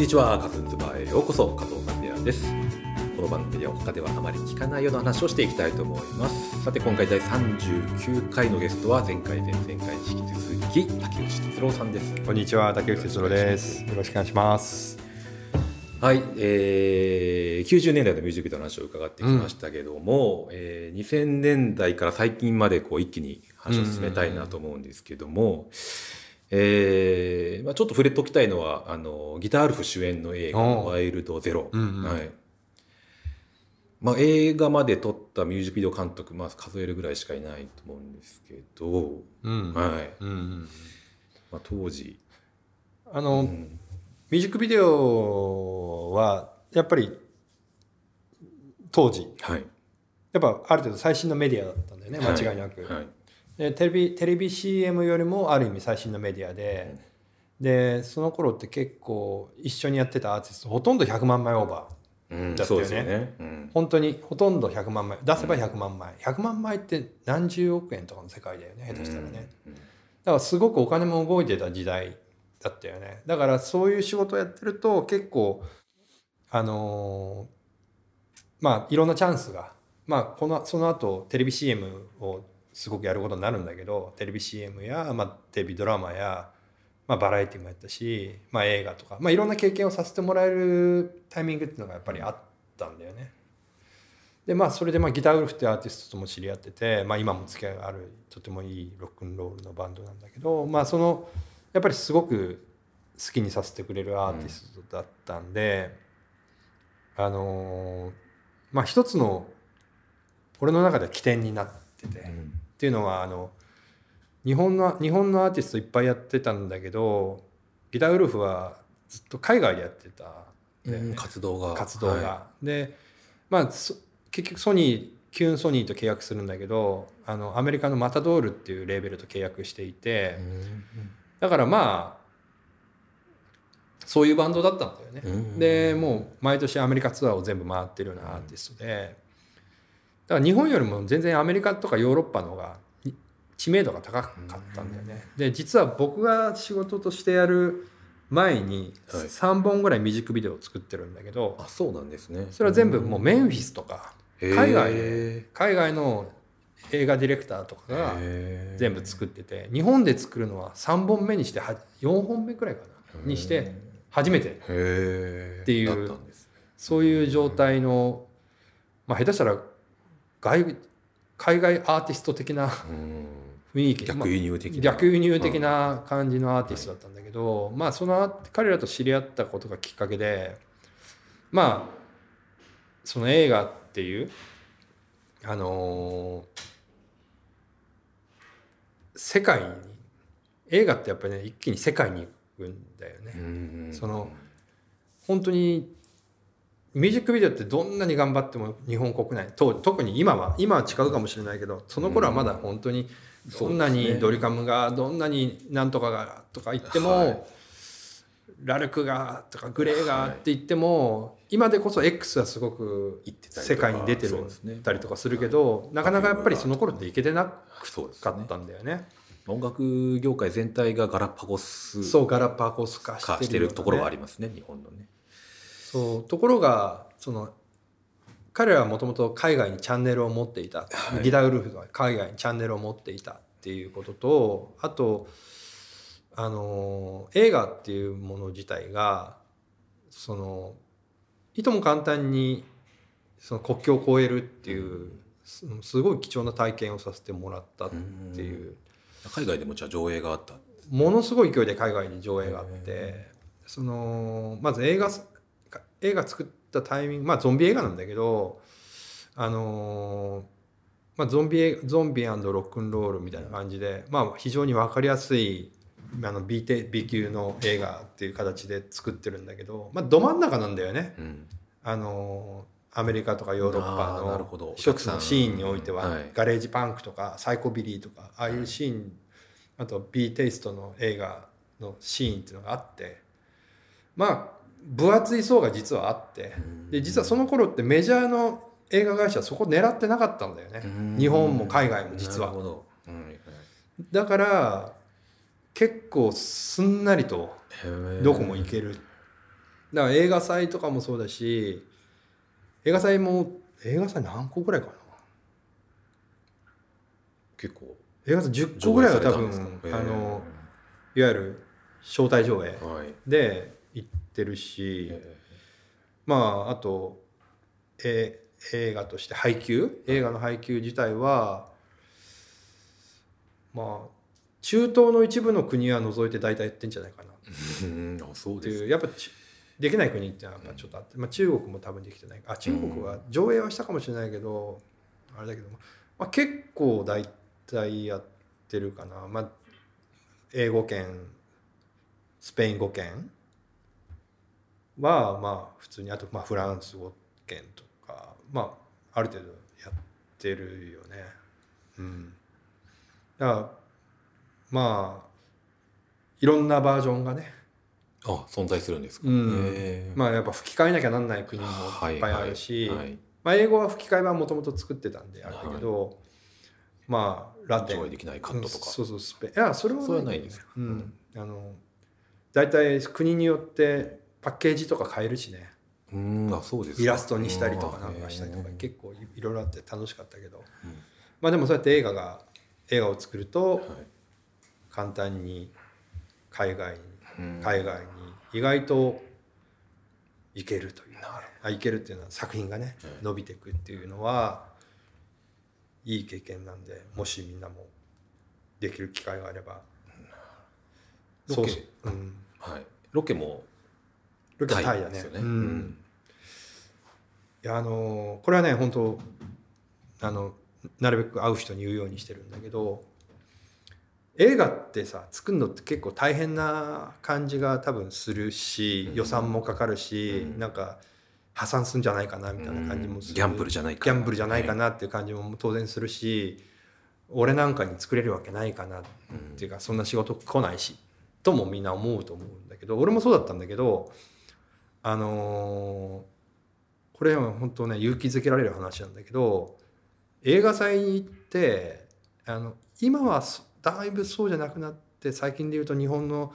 こんにちは、カズンズバーへようこそ、加藤和也です。この番組では他ではあまり聞かないような話をしていきたいと思います。さて、今回第39回のゲストは、前回、前々回に引き続き、竹内哲郎さんです。こんにちは、竹内哲郎です。よろしくお願いします。はい、えー、90年代のミュージックビデオの話を伺ってきましたけども、えー2000年代から最近までこう一気に話を進めたいなと思うんですけども、えーまあ、ちょっと触れておきたいのはあのギターアルフ主演の映画「おうワイルドゼロ」うんうん。はい。まあ、映画まで撮ったミュージックビデオ監督、まあ、数えるぐらいしかいないと思うんですけど、うん。はい。うんうん。まあ、当時、あの、うん。ミュージックビデオは、やっぱり、当時、はい、やっぱある程度最新のメディアだったんだよね、間違いなく。はいでテレビ、テレビ CM よりもある意味最新のメディアで、で、その頃って結構一緒にやってたアーティスト、ほとんど100万枚オーバー。うん、だったよね。そうですよね。うん。本当にほとんど100万枚出せば100万枚、100万枚って何十億円とかの世界だよね下手したらね、うんだからすごくお金も動いてた時代だったよね。だからそういう仕事をやってると結構あのーまあいろんなチャンスがまあこのその後テレビ CM をすごくやることになるんだけどテレビ CM や、まあ、テレビドラマや、まあ、バラエティもやったし、まあ、映画とか、まあ、いろんな経験をさせてもらえるタイミングっていうのがやっぱりあったんだよね。でまあそれでまあギターウルフってアーティストとも知り合ってて、まあ、今も付き合いがあるとてもいいロックンロールのバンドなんだけどまあそのやっぱりすごく好きにさせてくれるアーティストだったんで、あのまあ一つの俺の中では起点になってて、うんていうのはあの日本の日本のアーティストいっぱいやってたんだけどギターウルフはずっと海外でやってた。ねうん活動が。活動が。はでまあそ結局ソニーキューンソニーと契約するんだけどあのアメリカのマタドールっていうレーベルと契約していて、いだからまあそういうバンドだったんだよね。うん。でもう毎年アメリカツアーを全部回ってるようなアーティストでだから日本よりも全然アメリカとかヨーロッパの方がに知名度が高かったんだよね。で実は僕が仕事としてやる前にはい。3本ぐらいミュージックビデオを作ってるんだけど、あそうなんですね。それは全部もうメンフィスとか海外で海外の映画ディレクターとかが全部作ってて日本で作るのは3本目にしては4本目くらいかなにして初めてっていうそういう状態のまあ下手したら外海外アーティスト的なうん。雰囲気。逆輸入的な。逆輸入的な感じのアーティストだったんだけど、まあその彼らと知り合ったことがきっかけでまあその映画っていうあのー世界に映画ってやっぱりね一気に世界に行くんだよね。うん。その本当にミュージックビデオってどんなに頑張っても日本国内と特に今は今は違うかもしれないけどその頃はまだ本当にどんなにドリカムがどんなになんとかがとか言っても、はい。ラルクがとかグレーがって言っても、今でこそ X はすごく世界に出てるたりとかするけどなかなかやっぱりその頃っていけてなかったんだよね。音楽業界全体がガラパゴスそうガラパゴス化化ししててるところはありりますね日本のねそう。ところがその彼らはもともと海外にチャンネルを持っていた、はい。ギターウルフが海外にチャンネルを持っていたっていうこととあとあの映画っていうもの自体がそのいとも簡単にその国境を越えるっていうすすごい貴重な体験をさせてもらったっていう。海外でもじゃあ上映があったものすごい勢いで海外に上映があっへてそのまず映画映画作ったタイミングまあゾンビ映画なんだけどあのーまあ、ゾンビ映ゾンビロックンロールみたいな感じで、まあ、非常に分かりやすいあの B, て B 級の映画っていう形で作ってるんだけど、まあ、ど真ん中なんだよね。うん。あのアメリカとかヨーロッパあーなるほど。の一つのシーンにおいては、はい。ガレージパンクとかサイコビリーとかああいうシーン、あと B テイストの映画のシーンっていうのがあってまあ分厚い層が実はあってで実はその頃ってメジャーの映画会社はそこ狙ってなかったんだよね。日本も海外も実は。だから結構すんなりとどこも行ける。だから映画祭とかもそうだし映画祭も映画祭何個ぐらいかな？結構。映画祭10個ぐらいは多分あのいわゆる招待上映で行ってるし、えまああと、え映画として配給？映画の配給自体はまあ中東の一部の国は除いて大体やってんじゃないかな。っていうやっぱちできない国ってのはやっぱちょっとあって、まあ、中国も多分できてない。あ中国は上映はしたかもしれないけど、あれだけども、まあ、結構大体やってるかな、まあ、英語圏スペイン語圏はまあ普通にあとまあフランス語圏とかまあある程度やってるよね。うん、だからまあいろんなバージョンがねあ存在するんですか、うん。え。ーまあやっぱ吹き替えなきゃなんない国もいっぱいあるし、はいはいまあ、英語は吹き替え版もともと作ってたんであれだけど、まあラテン。上映できないカットとか。うんそうそうスペいやそれはそれはないんですか？うん、あの大体国によってパッケージとか変えるしね。うんあそうですか。イラストにしたりとかうんなんかしたりとか結構いいろいろあって楽しかったけど。うん。まあでもそうやって映画が映画を作るとはい。簡単に海外にうん。海外に意外といけるという。ねあいけるっていうのは作品がねうん伸びていくっていうのはいい経験なんでもしみんなもできる機会があれば。ロケ。そうそう、うん、はい、ロケもロケタイだね。うん。いやあのこれはね本当あのなるべく会う人に言うようにしてるんだけど映画ってさ作るのって結構大変な感じが多分するし、うん。予算もかかるし、うん。なんか破産するんじゃないかなみたいな感じもする、ギャンブルじゃないかギャンブルじゃないかなっていう感じも当然するし、俺なんかに作れるわけないかなっていうかそんな仕事来ないしともみんな思うと思うんだけど俺もそうだったんだけどあのーこれは本当ね勇気づけられる話なんだけど映画祭に行ってあの今はそだいぶそうじゃなくなって最近で言うと日本の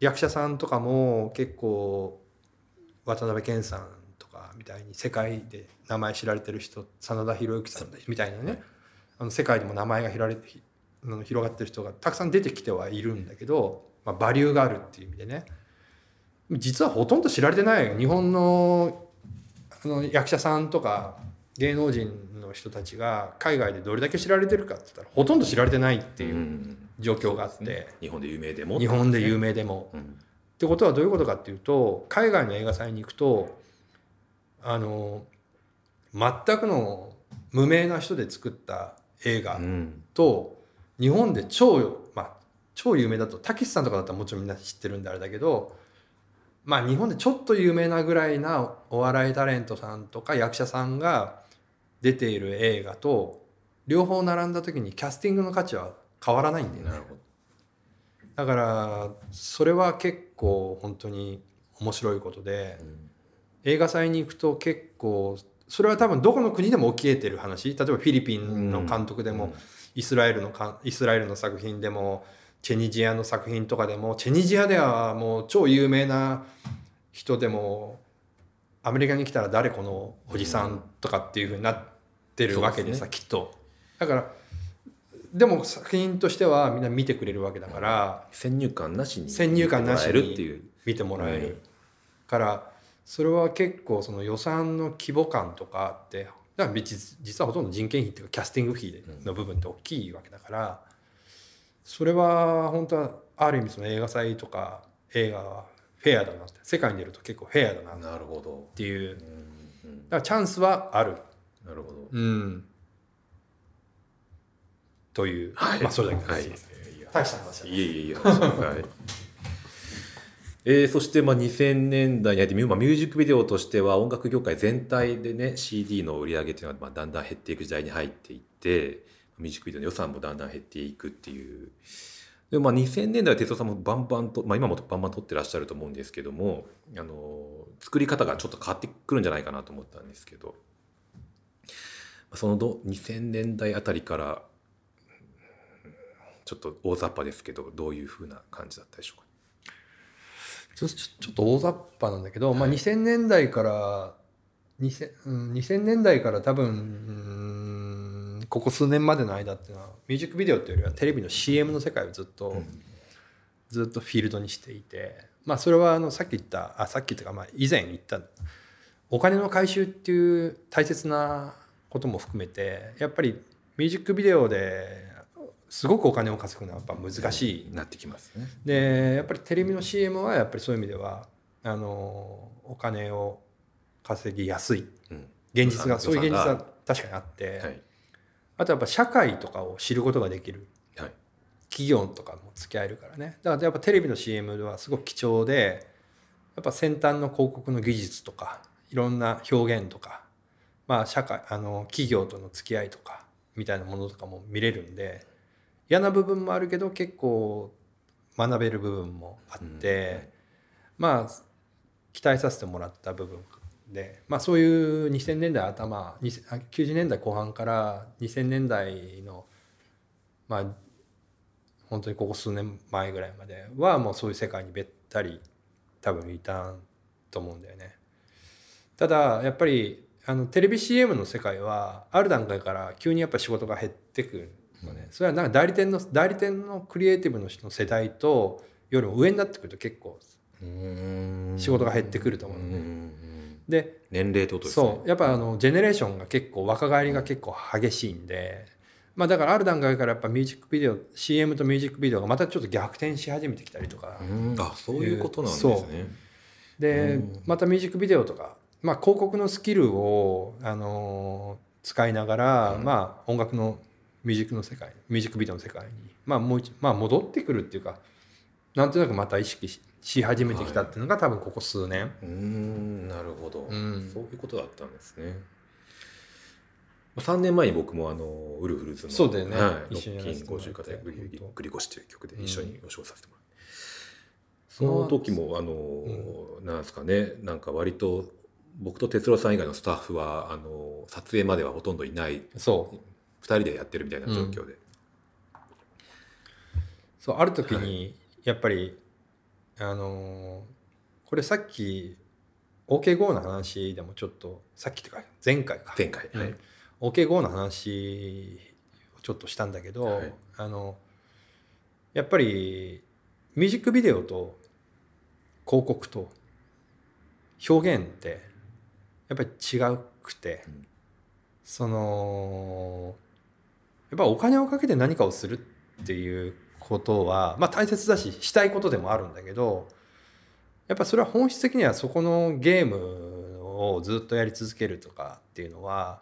役者さんとかも結構渡辺謙さんとかみたいに世界で名前知られてる人真田広之さんみたいなねあの世界でも名前が広がってる人がたくさん出てきてはいるんだけど、まあ、バリューがあるっていう意味でね実はほとんど知られてない日本のあの役者さんとか芸能人の人たちが海外でどれだけ知られてるかって言ったらほとんど知られてないっていううん。状況があって、日本で有名でも日本で有名でも。うんってことはどういうことかっていうと海外の映画祭に行くとあの全くの無名な人で作った映画うん。と日本で超まあ超有名だとたけしさんとかだったらもちろんみんな知ってるんであれだけどまあ日本でちょっと有名なぐらいなお笑いタレントさんとか役者さんが出ている映画と両方並んだ時にキャスティングの価値は変わらないんだよね。だからそれは結構本当に面白いことでうん。映画祭に行くと結構それは多分どこの国でも起きえてる話。例えばフィリピンの監督でも、うん。イスラエルのかイスラエルの作品でもチェニジアの作品とかでもチェニジアではもう超有名な人でもアメリカに来たら誰このおじさんとかっていうふうになってるわけでさ、そうきっと。だからでも作品としてはみんな見てくれるわけだから先入観なしに先入観なしに見てもらえるっていう見てもらえはいるからそれは結構その予算の規模感とかあってだから実実はほとんど人件費っていうかキャスティング費の部分って大きいわけだからそれは本当はある意味その映画祭とか映画はフェアだなって世界に出ると結構フェアだなって。いう。だからチャンスはある。なるほど。うん。という、はい。まあそれだけのはい。大した話い。えいえいえ。はい。えーそしてまあ2000年代に入ってミュ,、まあ、ミュージックビデオとしては音楽業界全体でね CD の売り上げっていうのはまあだんだん減っていく時代に入っていってミュージックビデオの予算もだんだん減っていくっていう。でもまあ2000年代は哲夫さんもバンバンと、まあ、今もバンバン撮ってらっしゃると思うんですけどもあの作り方がちょっと変わってくるんじゃないかなと思ったんですけど。そのど2000年代あたりからちょっと大雑把ですけどどういうふうな感じだったでしょうか？ちょちょちょっと大雑把なんだけど、まあ、2000年代から 2000,、うん、2000年代から多分うんここ数年までの間っていうのはミュージックビデオっていうよりはテレビの CM の世界をずっと、ずっとフィールドにしていてまあそれはあのさっき言ったあさっきというかまあ以前言ったお金の回収っていう大切なことも含めてやっぱりミュージックビデオですごくお金を稼ぐのはやっぱ難しいなってきます。ね。でやっぱりテレビの CM はやっぱりそういう意味ではあのお金を稼ぎやすい。うん。現実が。そういう現実は確かにあって、はいあとやっぱ社会とかを知ることができる。はい。企業とかも付き合えるからね。だからやっぱテレビの CM はすごく貴重でやっぱ先端の広告の技術とかいろんな表現とかまあ社会あの企業との付き合いとかみたいなものとかも見れるんで嫌な部分もあるけど結構学べる部分もあって、まあ期待させてもらった部分で、まあ、そういう2000年代頭2000あ90年代後半から2000年代のまあ本当にここ数年前ぐらいまではもうそういう世界にべったり多分いたと思うんだよね。ただやっぱりあのテレビ CM の世界はある段階から急にやっぱ仕事が減ってくるのね、それはなんか代理店の代理店のクリエイティブの人の世代とよりも上になってくると結構仕事が減ってくると思うのね。んんで年齢とですね。そう。やっぱあのジェネレーションが結構若返りが結構激しいんで、まあだからある段階からやっぱミュージックビデオ CM とミュージックビデオがまたちょっと逆転し始めてきたりとか、うん。あそういうことなんですそう。ね。でうん。またミュージックビデオとか、まあ、広告のスキルを、あのー使いながら、うん。まあ、音楽のミュージックの世界ミュージックビデオの世界に、まあもう一まあ、戻ってくるっていうかなんとなくまた意識しし始めてきたっていうのが多分ここ数年。うーんなるほど、うん。そういうことだったんですね。まあ3年前に僕もあのウルフルズのそうだよね。はい、一緒にやらせてもらって。ロッキン50型グリ本当グリゴシという曲で一緒にお仕事させてもらって、うん。その時もあの、なんですかね。なんか割と僕と哲郎さん以外のスタッフはあの撮影まではほとんどいない。そう。2人でやってるみたいな状況で、そうある時にやっぱり、あのーこれさっき OKGO の話でもちょっとさっきというか前回か。前回、うん。はい OKGO の話をちょっとしたんだけど、はい。あのやっぱりミュージックビデオと広告と表現ってやっぱり違くて、うん。そのやっぱお金をかけて何かをするっていうことはまあ大切だししたいことでもあるんだけどやっぱそれは本質的にはそこのゲームをずっとやり続けるとかっていうのは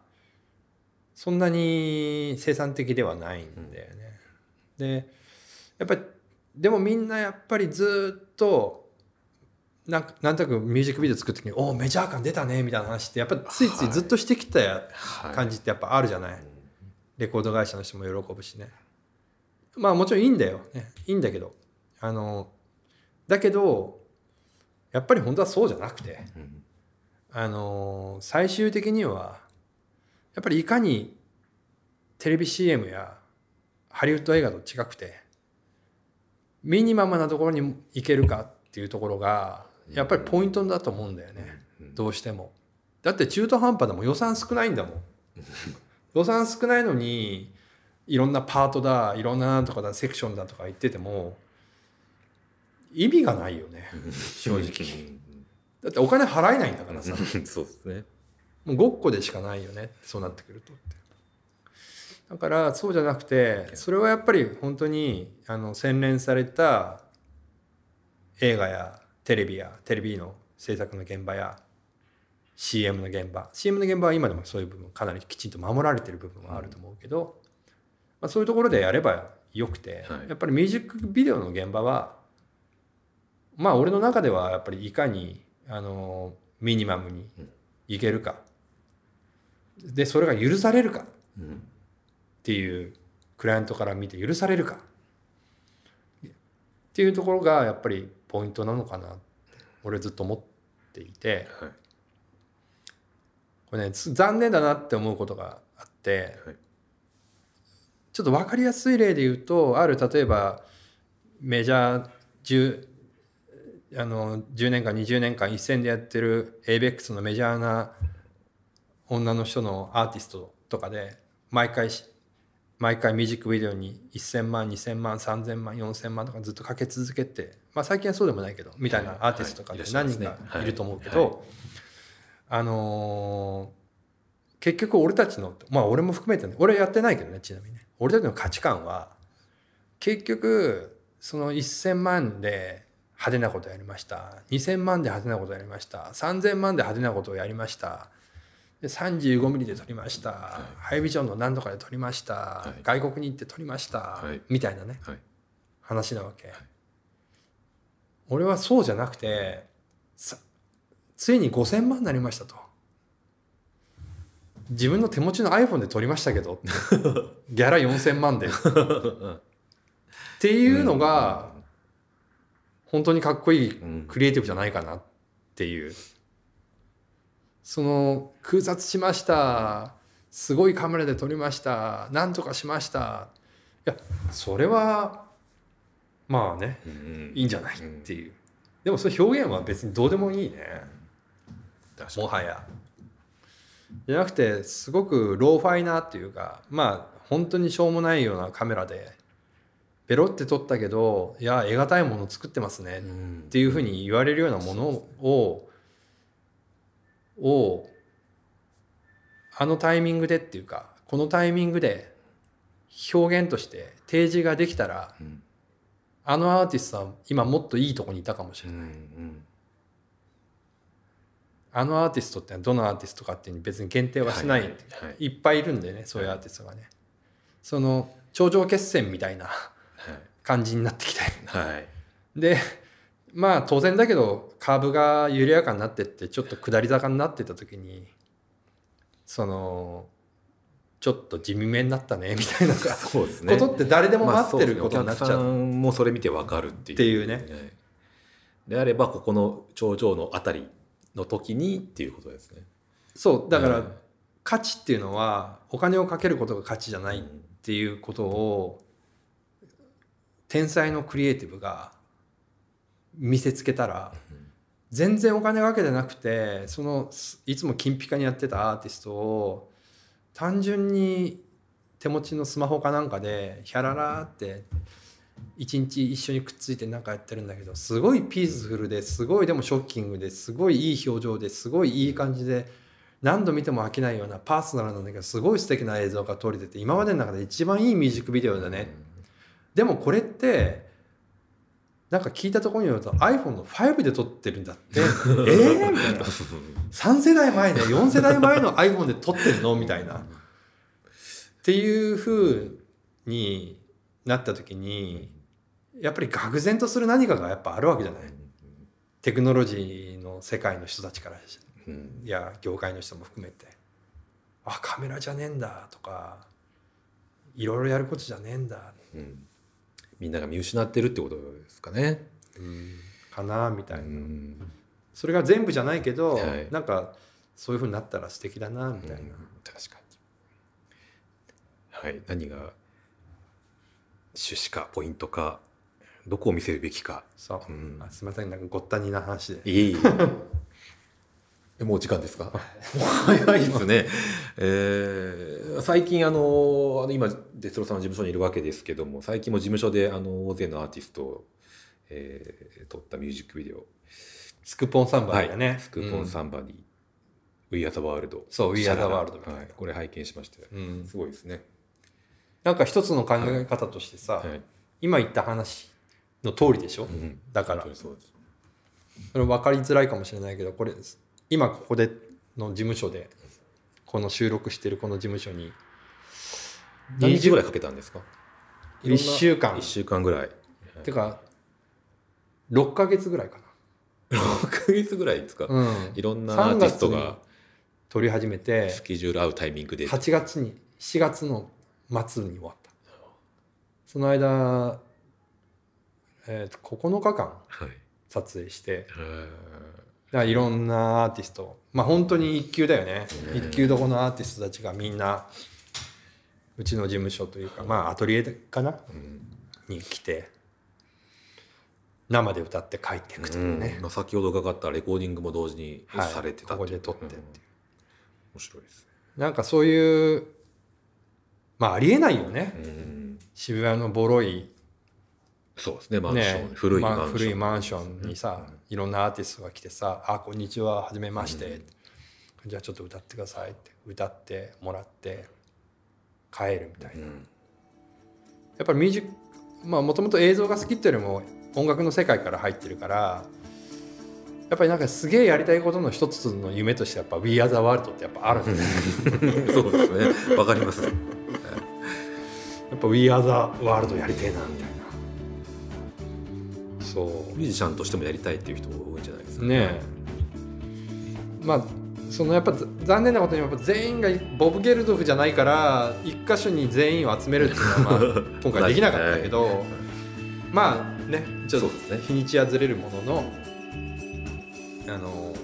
そんなに生産的ではないんだよね。でやっぱりでもみんなやっぱりずっとなんかなんとなくミュージックビデオ作った時に「おおメジャー感出たね」みたいな話ってやっぱついついずっとしてきた感じってやっぱあるじゃない、うんレコード会社の人も喜ぶしねまあもちろんいいんだよ、ね、いいんだけど。あのだけどやっぱり本当はそうじゃなくて。うん。あの最終的にはやっぱりいかにテレビ CM やハリウッド映画と違くてミニマムなところに行けるかっていうところがやっぱりポイントだと思うんだよね、うんどうしても。だって中途半端でも予算少ないんだもん。予算少ないのにいろんなパートだいろんななんとかだセクションだとか言ってても意味がないよね。正直。だってお金払えないんだからさ。うん。そうですね。もうごっこでしかないよね。そうなってくるとだからそうじゃなくてそれはやっぱり本当にあの洗練された映画やテレビやテレビの制作の現場や CM の現場。CM の現場は今でもそういう部分かなりきちんと守られてる部分はあると思うけど、まあ、そういうところでやればよくて、はい。やっぱりミュージックビデオの現場はまあ俺の中ではやっぱりいかにあのミニマムにいけるか、でそれが許されるかっうんていうクライアントから見て許されるかっていうところがやっぱりポイントなのかな俺ずっと思っていて。はい。これねつ残念だなって思うことがあって、はいちょっと分かりやすい例で言うとある例えばメジャー10あの10年間20年間一線でやってる ABEX のメジャーな女の人のアーティストとかで毎回し毎回ミュージックビデオに1000万2000万3000万4000万とかずっとかけ続けて、まあ、最近はそうでもないけどみたいなアーティストとかで何人かいると思うけどあのー結局俺たちのまあ俺も含めてね俺はやってないけどねちなみにね俺たちの価値観は結局その1000万で派手なことやりました。2000万で派手なことやりました。3000万で派手なことをやりました。で35ミリで撮りました、ハイビジョンの何とかで撮りました、い。外国に行って撮りました、はい。みたいなね。はい。話なわけ、俺はそうじゃなくてさついに5000万になりましたと自分の手持ちの iPhone で撮りましたけど。ギャラ4000万で。っていうのが本当にかっこいいうん。クリエイティブじゃないかなっていう。その空撮しました。すごいカメラで撮りました。なんとかしました。いやそれはまあねうん。いいんじゃないっていう。でもそれ表現は別にどうでもいいね。もはやじゃなくてすごくローファイなっていうかまあ本当にしょうもないようなカメラでペロって撮ったけどいや得難いもの作ってますねうんっていうふうに言われるようなものををあのタイミングでっていうかこのタイミングで表現として提示ができたらうん。あのアーティストは今もっといいとこにいたかもしうれない、んうんあのアーティストってどのアーティストかっていうのに別に限定はしない、はいはい。はいいっぱいいるんでねそういうアーティストがね、その頂上決戦みたいな感じになってきてはいはい。でまあ当然だけどカーブが緩やかになってってちょっと下り坂になってた時にそのちょっと地味めになったねみたいなこそうですね。とって誰でもまあ待ってることになっちゃう,、そうですね。お客さんもそれ見てわかるっていう。っていうね。はい。であればここの頂上のあたりの時にっていうことですね。そうだから、うん価値っていうのはお金をかけることが価値じゃないっていうことを天才のクリエイティブが見せつけたら全然お金かけてなくてそのいつも金ピカにやってたアーティストを単純に手持ちのスマホかなんかでヒャララーって一日一緒にくっついてなんかやってるんだけどすごいピースフルですごいでもショッキングです。ごいいい表情ですごいいい感じで何度見ても飽きないようなパーソナルなんだけどすごい素敵な映像が撮れてて今までの中で一番いいミュージックビデオだね。でもこれってなんか聞いたところによると iPhone の5で撮ってるんだって。えー？みたいな。3世代前で4世代前の iPhone で撮ってるの？みたいな。っていう風になった時にやっぱり愕然とする何かがやっぱあるわけじゃない。テクノロジーの世界の人たちから。うん。いや業界の人も含めて。あカメラじゃねえんだとか。いろいろやることじゃねえんだ。うん。みんなが見失ってるってことですかね。かなみたいな、うん。それが全部じゃないけど、はい。なんかそういうふうになったら素敵だなみたいな、うん。確かに。はい、何が趣旨かポイントかどこを見せるべきか。そう、うん。あすみません。なんかごったにな話で。いい。え。もう時間ですか？早いですね。えー最近あのあの今デスロさんの事務所にいるわけですけども、最近も事務所であの大勢のアーティストを、えー撮ったミュージックビデオ、スクポンサンバはい。ーだね、スクーポンサンバディ、ウィアザワールド、そう We Are the World みたいな。はい、これ拝見しましたうん。すごいですね。なんか一つの考え方としてさ、はい。今言った話の通りでしょ、うんだからそうです。それ分かりづらいかもしれないけどこれ今ここでの事務所でこの収録してるこの事務所に何日ぐらいかけたんですか？1週間一週間ぐらい。てか6ヶ月ぐらいか6ヶ月ぐらいですか？な、うん、いろんなアーティスト3月がに撮り始めてスケジュール合うタイミングで。8月に7月の末に終わったその間、えーと9日間はい。撮影してへー。だからいろんなアーティストまあ本当に一級だよね。うん一級どこのアーティストたちがみんなうちの事務所というかまあアトリエかな？うん。に来て生で歌って帰っていくというね。うん、まあ、先ほど伺ったレコーディングも同時にはいされてたここで撮ってっていう。うん。面白いですね。なんかそういうまあありえないよね。うん。渋谷のボロいそうですねマンション、ね。古いマンション、まあ古いマンションにさ、いろんなアーティストが来てさ「あこんにちははじめまして」じゃあちょっと歌ってください」って歌ってもらって帰るみたいな、うん。やっぱりミュージックまあもともと映像が好きっていうよりも音楽の世界から入ってるからやっぱりなんかすげえやりたいことの一つの夢としてやっぱ「We Are the World」ってやっぱあるんですよ。そうですね。わかります。やっぱ「We Are the World」やりてえなみたいなそう。ミュージシャンとしてもやりたいっていう人多いんじゃないですか。ねえ。まあそのやっぱざ残念なことにやっぱ全員がボブ・ゲルドフじゃないから一箇所に全員を集めるっていうのは、まあ、今回できなかったけど、まあねちょっと日にちはずれるもののあの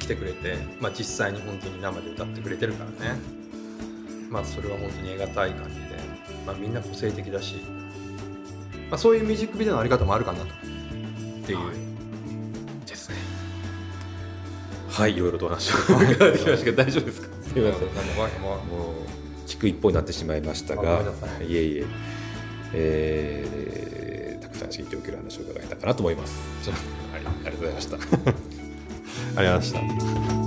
来てくれて、まあ、実際に本当に生で歌ってくれてるからね。まあそれは本当に得難い感じで、まあ、みんな個性的だし、まあ、そういうミュージックビデオのあり方もあるかなとっていう。ですねはいいろいろとお話を伺ってきましたけど大丈夫ですか？すみませんもうもう聞く一方になってしまいましたがいいえいええーたくさん知っておける話を伺えたかなと思います。はい、ありがとうございました。ありがとうございました。